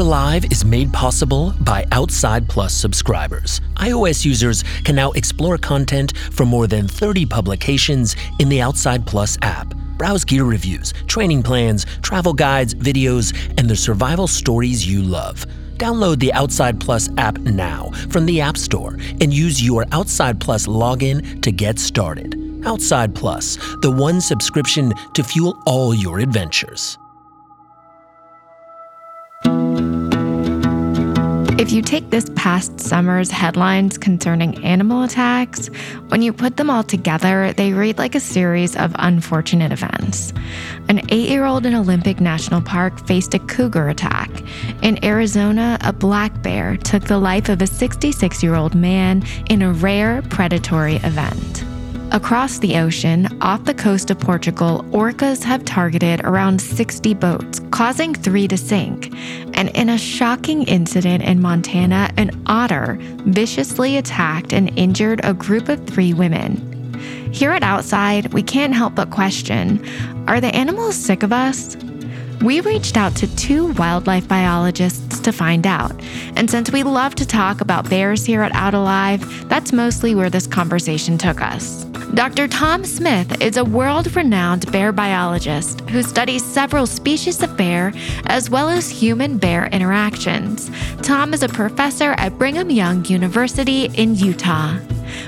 Alive is made possible by Outside Plus subscribers. iOS users can now explore content from more than 30 publications in the Outside Plus app. Browse gear reviews, training plans, travel guides, videos, and the survival stories you love. Download the Outside Plus app now from the App Store and use your Outside Plus login to get started. Outside Plus, the one subscription to fuel all your adventures. If you take this past summer's headlines concerning animal attacks, when you put them all together, they read like a series of unfortunate events. An eight year old in Olympic National Park faced a cougar attack. In Arizona, a black bear took the life of a 66 year old man in a rare predatory event. Across the ocean, off the coast of Portugal, orcas have targeted around 60 boats, causing three to sink. And in a shocking incident in Montana, an otter viciously attacked and injured a group of three women. Here at Outside, we can't help but question are the animals sick of us? We reached out to two wildlife biologists to find out. And since we love to talk about bears here at Out Alive, that's mostly where this conversation took us. Dr. Tom Smith is a world renowned bear biologist who studies several species of bear as well as human bear interactions. Tom is a professor at Brigham Young University in Utah.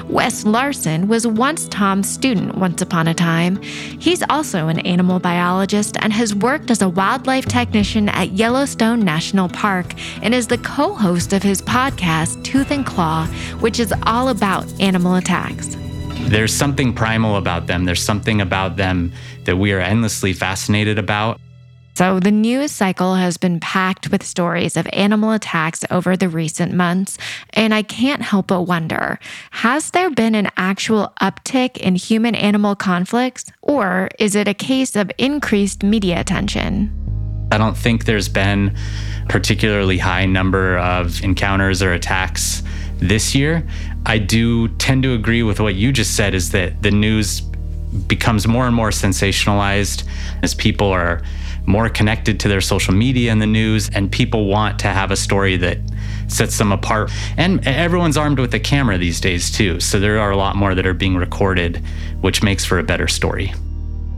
Wes Larson was once Tom's student once upon a time. He's also an animal biologist and has worked as a wildlife technician at Yellowstone National Park and is the co host of his podcast, Tooth and Claw, which is all about animal attacks. There's something primal about them. There's something about them that we are endlessly fascinated about. So, the news cycle has been packed with stories of animal attacks over the recent months, and I can't help but wonder has there been an actual uptick in human animal conflicts, or is it a case of increased media attention? I don't think there's been particularly high number of encounters or attacks this year. I do tend to agree with what you just said is that the news becomes more and more sensationalized as people are more connected to their social media and the news and people want to have a story that sets them apart. And everyone's armed with a camera these days too. So there are a lot more that are being recorded which makes for a better story.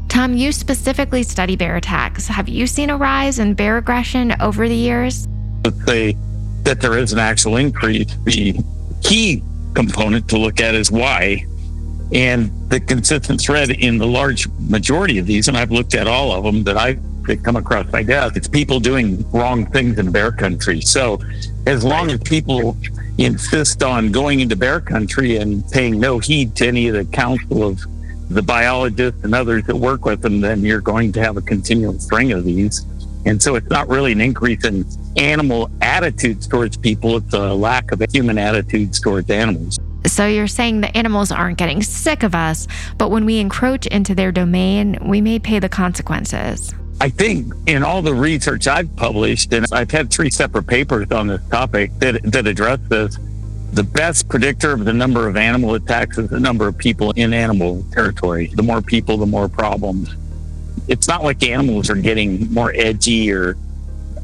Tom you specifically study bear attacks. Have you seen a rise in bear aggression over the years? Let's say that there is an actual increase the key component to look at is why. And the consistent thread in the large majority of these, and I've looked at all of them that I that come across my desk, it's people doing wrong things in bear country. So as long as people insist on going into bear country and paying no heed to any of the counsel of the biologists and others that work with them, then you're going to have a continual string of these. And so it's not really an increase in animal attitudes towards people, it's a lack of human attitudes towards animals. So you're saying the animals aren't getting sick of us, but when we encroach into their domain, we may pay the consequences. I think in all the research I've published, and I've had three separate papers on this topic that, that address this, the best predictor of the number of animal attacks is the number of people in animal territory. The more people, the more problems it's not like animals are getting more edgy or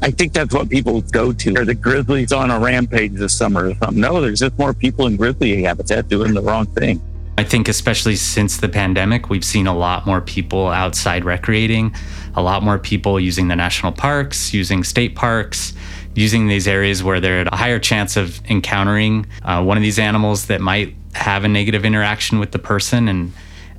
I think that's what people go to. Are the grizzlies on a rampage this summer or something? No, there's just more people in grizzly habitat doing the wrong thing. I think, especially since the pandemic, we've seen a lot more people outside recreating, a lot more people using the national parks, using state parks, using these areas where they're at a higher chance of encountering uh, one of these animals that might have a negative interaction with the person. And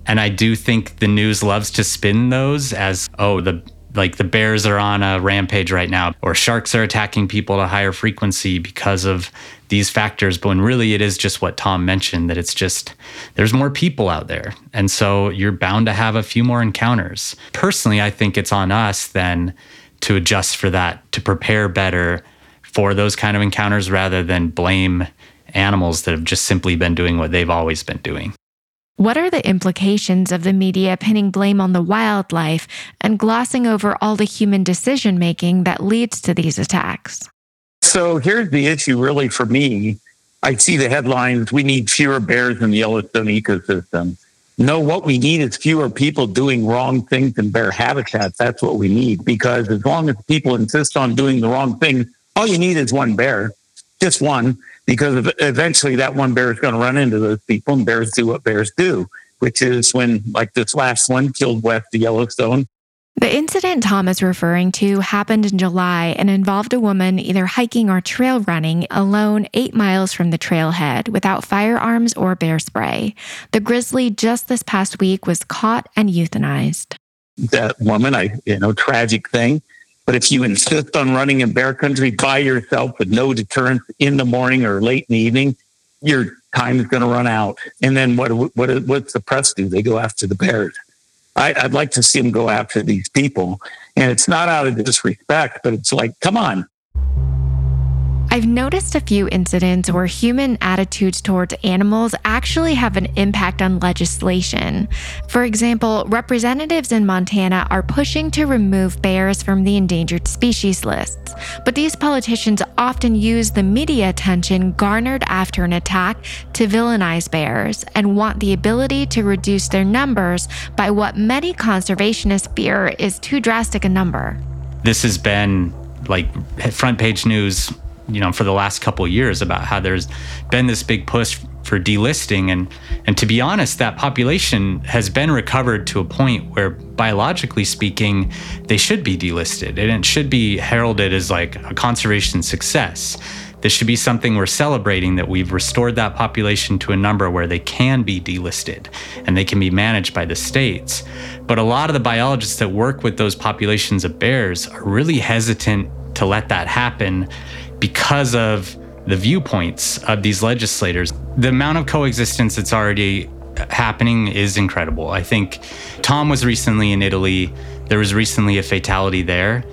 and I do think the news loves to spin those as, oh, the like the bears are on a rampage right now, or sharks are attacking people at a higher frequency because of these factors. But when really it is just what Tom mentioned that it's just there's more people out there. And so you're bound to have a few more encounters. Personally, I think it's on us then to adjust for that, to prepare better for those kind of encounters rather than blame animals that have just simply been doing what they've always been doing. What are the implications of the media pinning blame on the wildlife and glossing over all the human decision making that leads to these attacks? So here's the issue, really, for me. I see the headlines we need fewer bears in the Yellowstone ecosystem. No, what we need is fewer people doing wrong things in bear habitats. That's what we need because as long as people insist on doing the wrong things, All you need is one bear, just one, because eventually that one bear is going to run into those people, and bears do what bears do, which is when, like this last one, killed west of Yellowstone. The incident Tom is referring to happened in July and involved a woman either hiking or trail running alone eight miles from the trailhead without firearms or bear spray. The grizzly just this past week was caught and euthanized. That woman, I, you know, tragic thing. But if you insist on running in bear country by yourself with no deterrence in the morning or late in the evening, your time is going to run out. And then what, what, what's the press do? They go after the bears. I, would like to see them go after these people. And it's not out of disrespect, but it's like, come on, I've noticed a few incidents where human attitudes towards animals actually have an impact on legislation. For example, representatives in Montana are pushing to remove bears from the endangered species lists. But these politicians often use the media attention garnered after an attack to villainize bears and want the ability to reduce their numbers by what many conservationists fear is too drastic a number. This has been like front page news you know for the last couple years about how there's been this big push for delisting. And and to be honest that population has been recovered to a point where biologically speaking they should be delisted. And it should be heralded as like a conservation success. This should be something we're celebrating that we've restored that population to a number where they can be delisted and they can be managed by the states. But a lot of the biologists that work with those populations of bears are really hesitant to let that happen because of the viewpoints of these legislators. The amount of coexistence that's already happening is incredible. I think Tom was recently in Italy. There was recently a fatality there,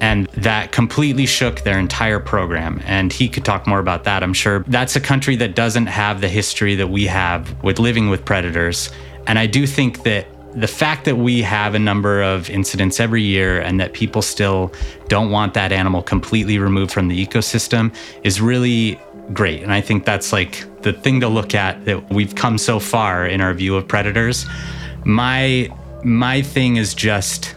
and that completely shook their entire program. And he could talk more about that, I'm sure. That's a country that doesn't have the history that we have with living with predators. And I do think that the fact that we have a number of incidents every year and that people still don't want that animal completely removed from the ecosystem is really great. And I think that's like the thing to look at that we've come so far in our view of predators. My my thing is just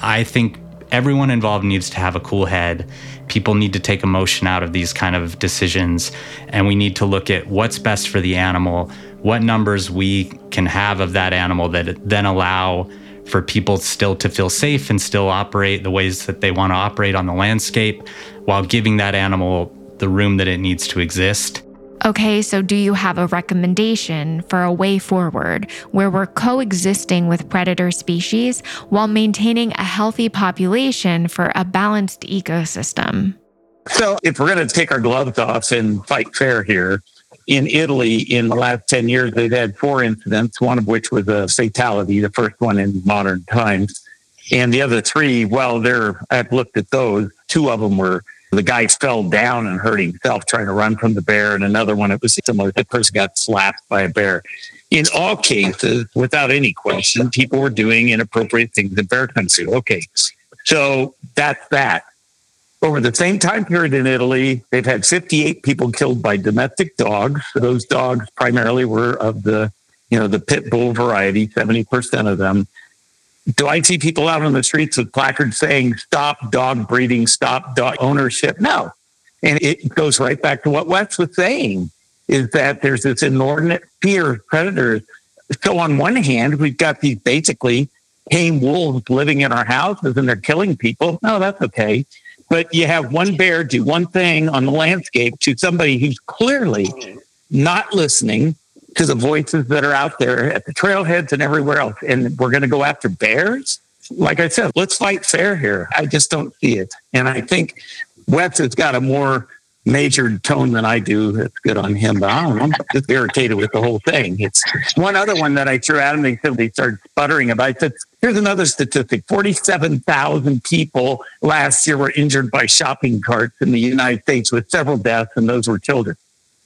I think everyone involved needs to have a cool head. People need to take emotion out of these kind of decisions and we need to look at what's best for the animal what numbers we can have of that animal that then allow for people still to feel safe and still operate the ways that they want to operate on the landscape while giving that animal the room that it needs to exist. Okay, so do you have a recommendation for a way forward where we're coexisting with predator species while maintaining a healthy population for a balanced ecosystem? So, if we're going to take our gloves off and fight fair here, in Italy in the last 10 years, they've had four incidents, one of which was a fatality, the first one in modern times. And the other three, well, they're, I've looked at those. Two of them were the guy fell down and hurt himself trying to run from the bear. And another one, it was similar. The person got slapped by a bear. In all cases, without any question, people were doing inappropriate things in bear country. Okay. So that's that. Over the same time period in Italy, they've had 58 people killed by domestic dogs. Those dogs primarily were of the, you know, the pit bull variety, 70% of them. Do I see people out on the streets with placards saying, stop dog breeding, stop dog ownership? No. And it goes right back to what Wes was saying is that there's this inordinate fear of predators. So on one hand, we've got these basically tame wolves living in our houses and they're killing people. No, that's okay. But you have one bear do one thing on the landscape to somebody who's clearly not listening to the voices that are out there at the trailheads and everywhere else. And we're going to go after bears. Like I said, let's fight fair here. I just don't see it. And I think Wes has got a more measured tone than I do. That's good on him, but I am just irritated with the whole thing. It's one other one that I threw at him. They said they started sputtering about. I said, here's another statistic 47,000 people last year were injured by shopping carts in the United States with several deaths, and those were children.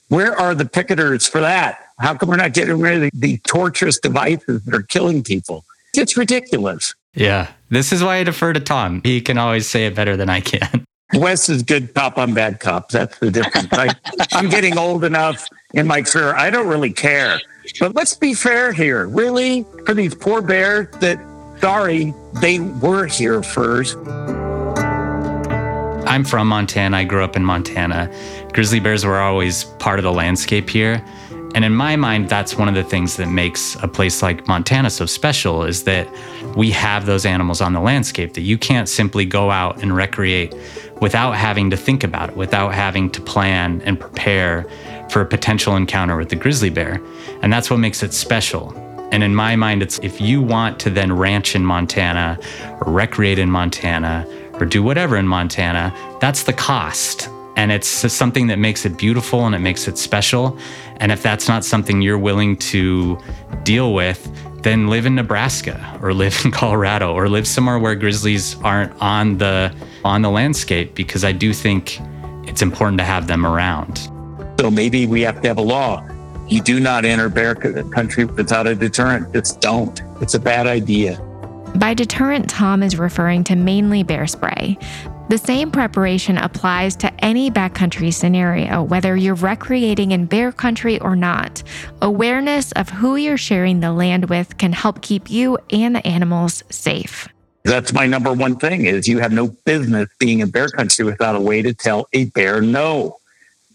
Where are the picketers for that? How come we're not getting rid of the, the torturous devices that are killing people? It's ridiculous. Yeah. This is why I defer to Tom. He can always say it better than I can. Wes is good cop, I'm bad cop. That's the difference. I, I'm getting old enough in my career. I don't really care. But let's be fair here. Really, for these poor bears that, sorry, they were here first. I'm from Montana. I grew up in Montana. Grizzly bears were always part of the landscape here. And in my mind, that's one of the things that makes a place like Montana so special is that we have those animals on the landscape that you can't simply go out and recreate without having to think about it, without having to plan and prepare for a potential encounter with the grizzly bear. And that's what makes it special. And in my mind, it's if you want to then ranch in Montana or recreate in Montana or do whatever in Montana, that's the cost. And it's something that makes it beautiful and it makes it special. And if that's not something you're willing to deal with, then live in Nebraska or live in Colorado or live somewhere where grizzlies aren't on the on the landscape because I do think it's important to have them around. So maybe we have to have a law. You do not enter bear country without a deterrent. Just don't. It's a bad idea. By deterrent, Tom is referring to mainly bear spray. The same preparation applies to any backcountry scenario, whether you're recreating in bear country or not. Awareness of who you're sharing the land with can help keep you and the animals safe. That's my number one thing is you have no business being in bear country without a way to tell a bear no.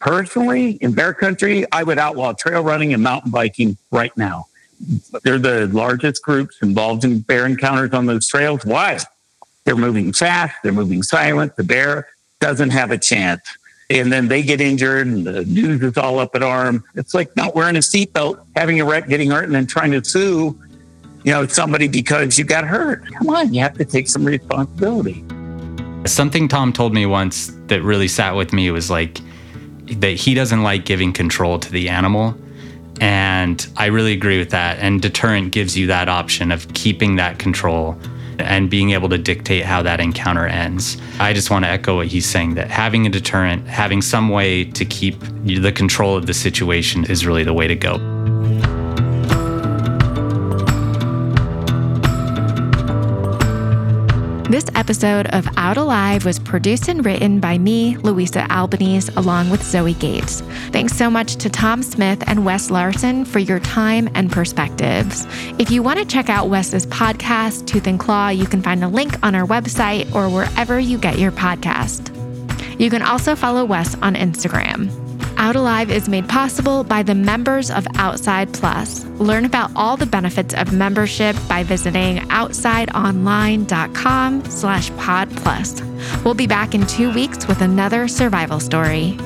Personally, in bear country, I would outlaw trail running and mountain biking right now. They're the largest groups involved in bear encounters on those trails. Why? They're moving fast, they're moving silent. The bear doesn't have a chance. And then they get injured and the news is all up at arm. It's like not wearing a seatbelt, having a wreck, getting hurt, and then trying to sue, you know, somebody because you got hurt. Come on, you have to take some responsibility. Something Tom told me once that really sat with me was like, that he doesn't like giving control to the animal. And I really agree with that. And deterrent gives you that option of keeping that control and being able to dictate how that encounter ends. I just want to echo what he's saying that having a deterrent, having some way to keep the control of the situation is really the way to go. This episode of Out Alive was produced and written by me, Louisa Albanese, along with Zoe Gates. Thanks so much to Tom Smith and Wes Larson for your time and perspectives. If you want to check out Wes's podcast, Tooth and Claw, you can find a link on our website or wherever you get your podcast. You can also follow Wes on Instagram. Out Alive is made possible by the members of Outside Plus. Learn about all the benefits of membership by visiting outsideonline.com slash pod plus. We'll be back in two weeks with another survival story.